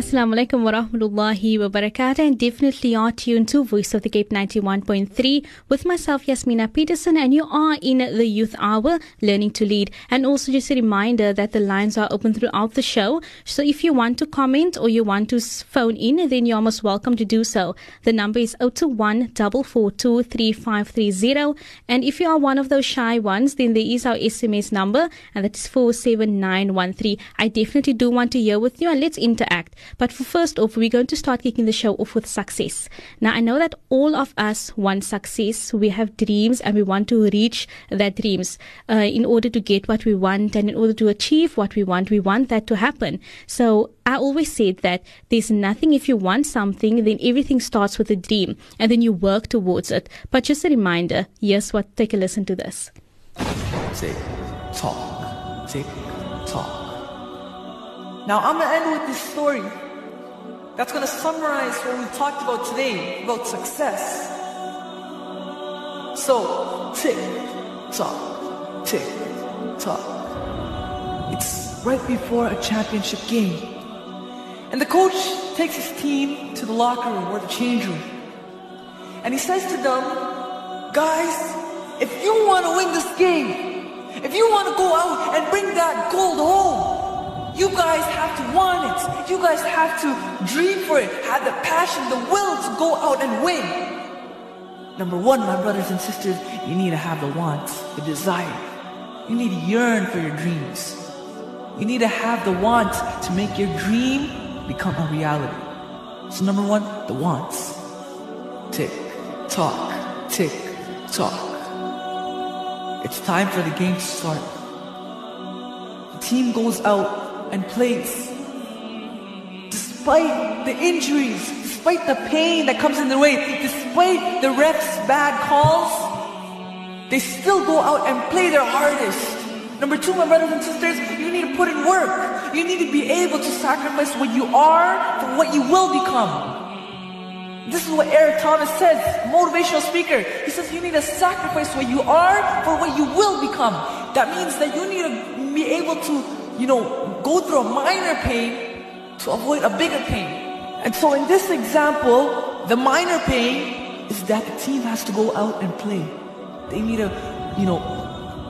Assalamu alaikum wa rahmatullahi wa barakatuh and definitely are tuned to Voice of the Cape 91.3 with myself Jasmina Peterson and you are in the Youth Hour Learning to Lead and also just a reminder that the lines are open throughout the show so if you want to comment or you want to phone in then you're most welcome to do so. The number is 021 442 and if you are one of those shy ones then there is our SMS number and that is 47913. I definitely do want to hear with you and let's interact. But for first off, we're going to start kicking the show off with success. Now, I know that all of us want success. We have dreams and we want to reach that dreams uh, in order to get what we want and in order to achieve what we want. We want that to happen. So I always said that there's nothing if you want something, then everything starts with a dream and then you work towards it. But just a reminder, yes, what, take a listen to this. Tick, talk, tick, talk. Now I'm going to end with this story that's going to summarize what we talked about today about success. So, tick, tock, tick, tock. It's right before a championship game. And the coach takes his team to the locker room or the change room. And he says to them, guys, if you want to win this game, if you want to go out and bring that gold home, you guys have to want it. You guys have to dream for it. Have the passion, the will to go out and win. Number one, my brothers and sisters, you need to have the want, the desire. You need to yearn for your dreams. You need to have the want to make your dream become a reality. So number one, the wants. Tick, tock, tick, tock. It's time for the game to start. The team goes out and plays. Despite the injuries, despite the pain that comes in their way, despite the ref's bad calls, they still go out and play their hardest. Number two, my brothers and sisters, you need to put in work. You need to be able to sacrifice what you are for what you will become. This is what Eric Thomas says, motivational speaker. He says you need to sacrifice what you are for what you will become. That means that you need to be able to you know, go through a minor pain to avoid a bigger pain. And so in this example, the minor pain is that the team has to go out and play. They need to, you know,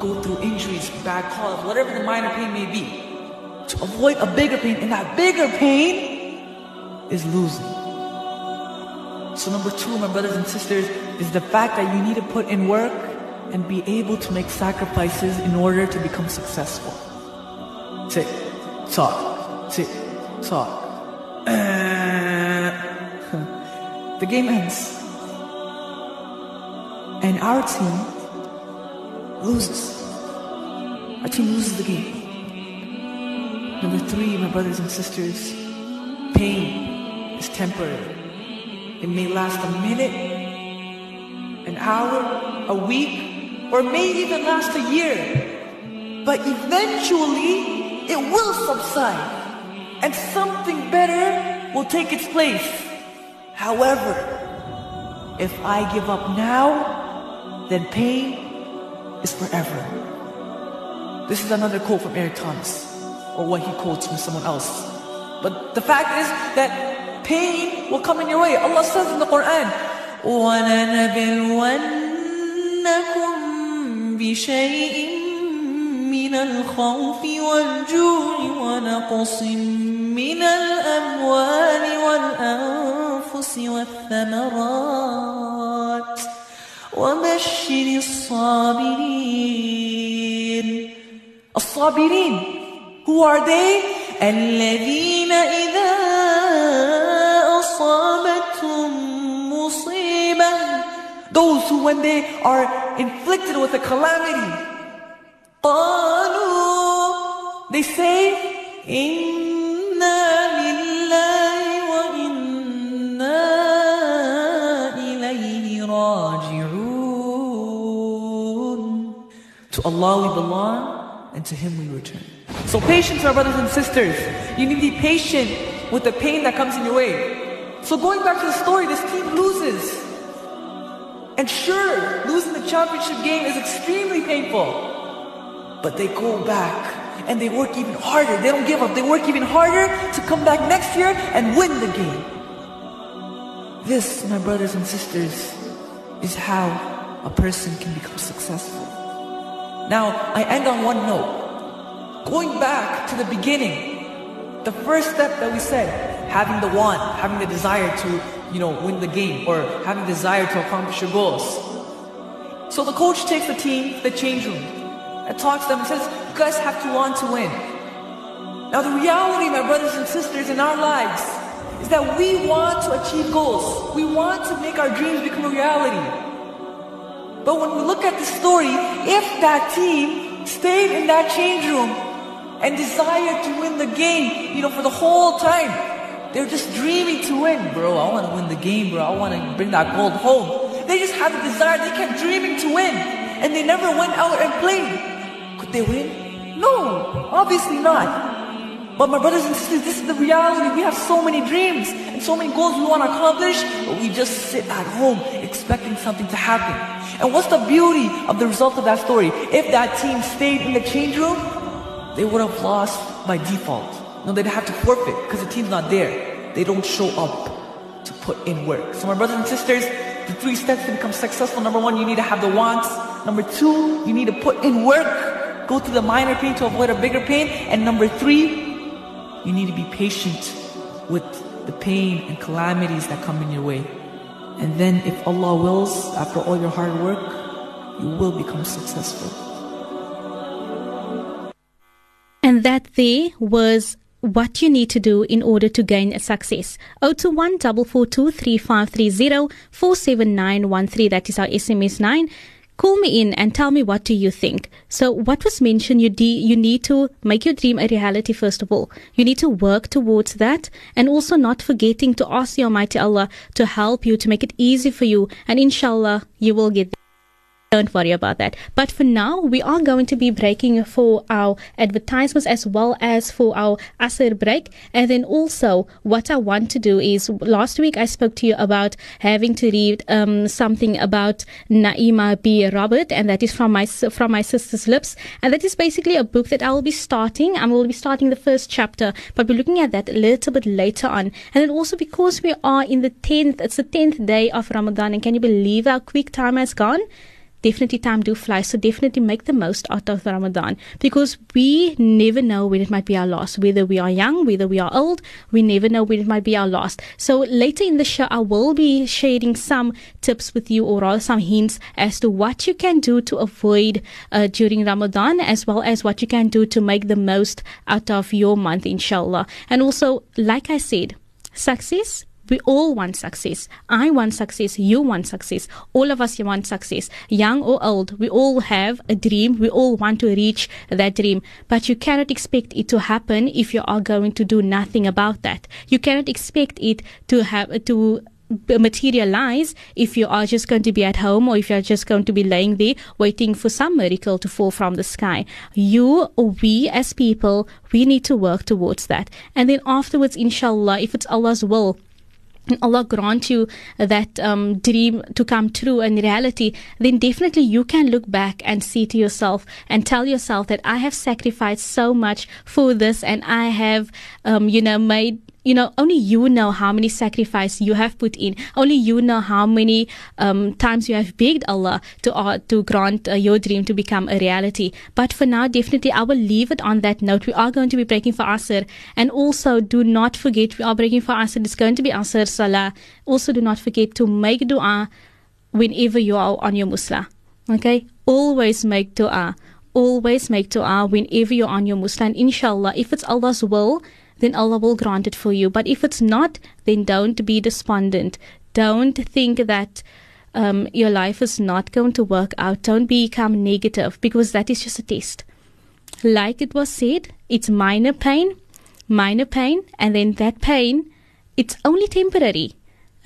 go through injuries, bad calls, whatever the minor pain may be, to avoid a bigger pain. And that bigger pain is losing. So number two, my brothers and sisters, is the fact that you need to put in work and be able to make sacrifices in order to become successful tick, tock, tick, tock. Uh, the game ends. And our team loses. Our team loses the game. Number three, my brothers and sisters, pain is temporary. It may last a minute, an hour, a week, or may even last a year. But eventually, it will subside and something better will take its place. However, if I give up now, then pain is forever. This is another quote from Eric Thomas, or what he quotes from someone else. But the fact is that pain will come in your way. Allah says in the Quran, وَلَنَبِلْوَنَّكُمْ بِشَيْءٍ من الخوف والجوع ونقص من الأموال والأنفس والثمرات. وبشر الصابرين. الصابرين Who are they? الذين إذا أصابتهم مصيبة. Those who when they are inflicted with a calamity. قالوا They say, Inna lillahi wa inna ilayhi raji'un. To Allah we belong and to Him we return. So patience, my brothers and sisters. You need to be patient with the pain that comes in your way. So going back to the story, this team loses. And sure, losing the championship game is extremely painful. But they go back and they work even harder. They don't give up. They work even harder to come back next year and win the game. This, my brothers and sisters, is how a person can become successful. Now, I end on one note. Going back to the beginning, the first step that we said, having the want, having the desire to, you know, win the game or having the desire to accomplish your goals. So the coach takes the team to the change room and talks to them and says, you guys have to want to win. Now the reality, my brothers and sisters, in our lives is that we want to achieve goals. We want to make our dreams become a reality. But when we look at the story, if that team stayed in that change room and desired to win the game, you know, for the whole time, they're just dreaming to win. Bro, I want to win the game, bro. I want to bring that gold home. They just had the desire. They kept dreaming to win. And they never went out and played. They win? No, obviously not. But my brothers and sisters, this is the reality. We have so many dreams and so many goals we want to accomplish, but we just sit at home expecting something to happen. And what's the beauty of the result of that story? If that team stayed in the change room, they would have lost by default. No, they'd have to forfeit because the team's not there. They don't show up to put in work. So my brothers and sisters, the three steps to become successful. Number one, you need to have the wants. Number two, you need to put in work. Go through the minor pain to avoid a bigger pain. And number three, you need to be patient with the pain and calamities that come in your way. And then, if Allah wills, after all your hard work, you will become successful. And that there was what you need to do in order to gain a success. 021 442 3530 47913. That is our SMS 9. Call me in and tell me what do you think. So what was mentioned, you, de- you need to make your dream a reality first of all. You need to work towards that and also not forgetting to ask the Almighty Allah to help you, to make it easy for you. And inshallah, you will get there. Don't worry about that. But for now, we are going to be breaking for our advertisements as well as for our Asr break. And then also, what I want to do is last week I spoke to you about having to read um, something about Naima B. Robert, and that is from my from my sister's lips. And that is basically a book that I will be starting. I will be starting the first chapter, but we're looking at that a little bit later on. And then also because we are in the tenth, it's the tenth day of Ramadan, and can you believe how quick time has gone? Definitely time do fly. So definitely make the most out of Ramadan because we never know when it might be our last. Whether we are young, whether we are old, we never know when it might be our last. So later in the show, I will be sharing some tips with you or rather some hints as to what you can do to avoid uh, during Ramadan as well as what you can do to make the most out of your month, inshallah. And also, like I said, success we all want success. I want success. You want success. All of us want success. Young or old, we all have a dream. We all want to reach that dream. But you cannot expect it to happen if you are going to do nothing about that. You cannot expect it to have, to materialize if you are just going to be at home or if you're just going to be laying there waiting for some miracle to fall from the sky. You or we as people, we need to work towards that. And then afterwards, inshallah, if it's Allah's will, and Allah grant you that um, dream to come true in reality, then definitely you can look back and see to yourself and tell yourself that I have sacrificed so much for this and I have, um, you know, made you know, only you know how many sacrifice you have put in. Only you know how many um, times you have begged Allah to uh, to grant uh, your dream to become a reality. But for now, definitely, I will leave it on that note. We are going to be breaking for Asr, and also do not forget we are breaking for Asr. It's going to be Asr Salah. Also, do not forget to make du'a whenever you are on your musla. Okay, always make du'a. Always make du'a whenever you're on your musla. And inshallah, if it's Allah's will then Allah will grant it for you. But if it's not, then don't be despondent. Don't think that um, your life is not going to work out. Don't become negative because that is just a test. Like it was said, it's minor pain, minor pain, and then that pain, it's only temporary.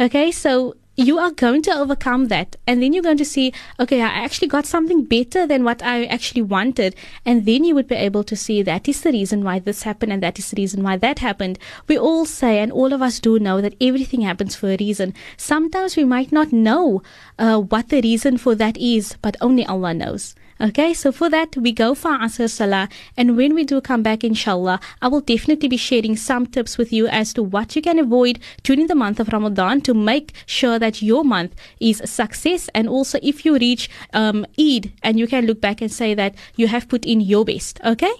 Okay, so you are going to overcome that and then you're going to see okay i actually got something better than what i actually wanted and then you would be able to see that is the reason why this happened and that is the reason why that happened. We all say and all of us do know that everything happens for a reason. Sometimes we might not know uh, what the reason for that is but only allah knows Okay, so for that, we go for Asr Salah. And when we do come back, inshallah, I will definitely be sharing some tips with you as to what you can avoid during the month of Ramadan to make sure that your month is a success. And also, if you reach um, Eid and you can look back and say that you have put in your best. Okay?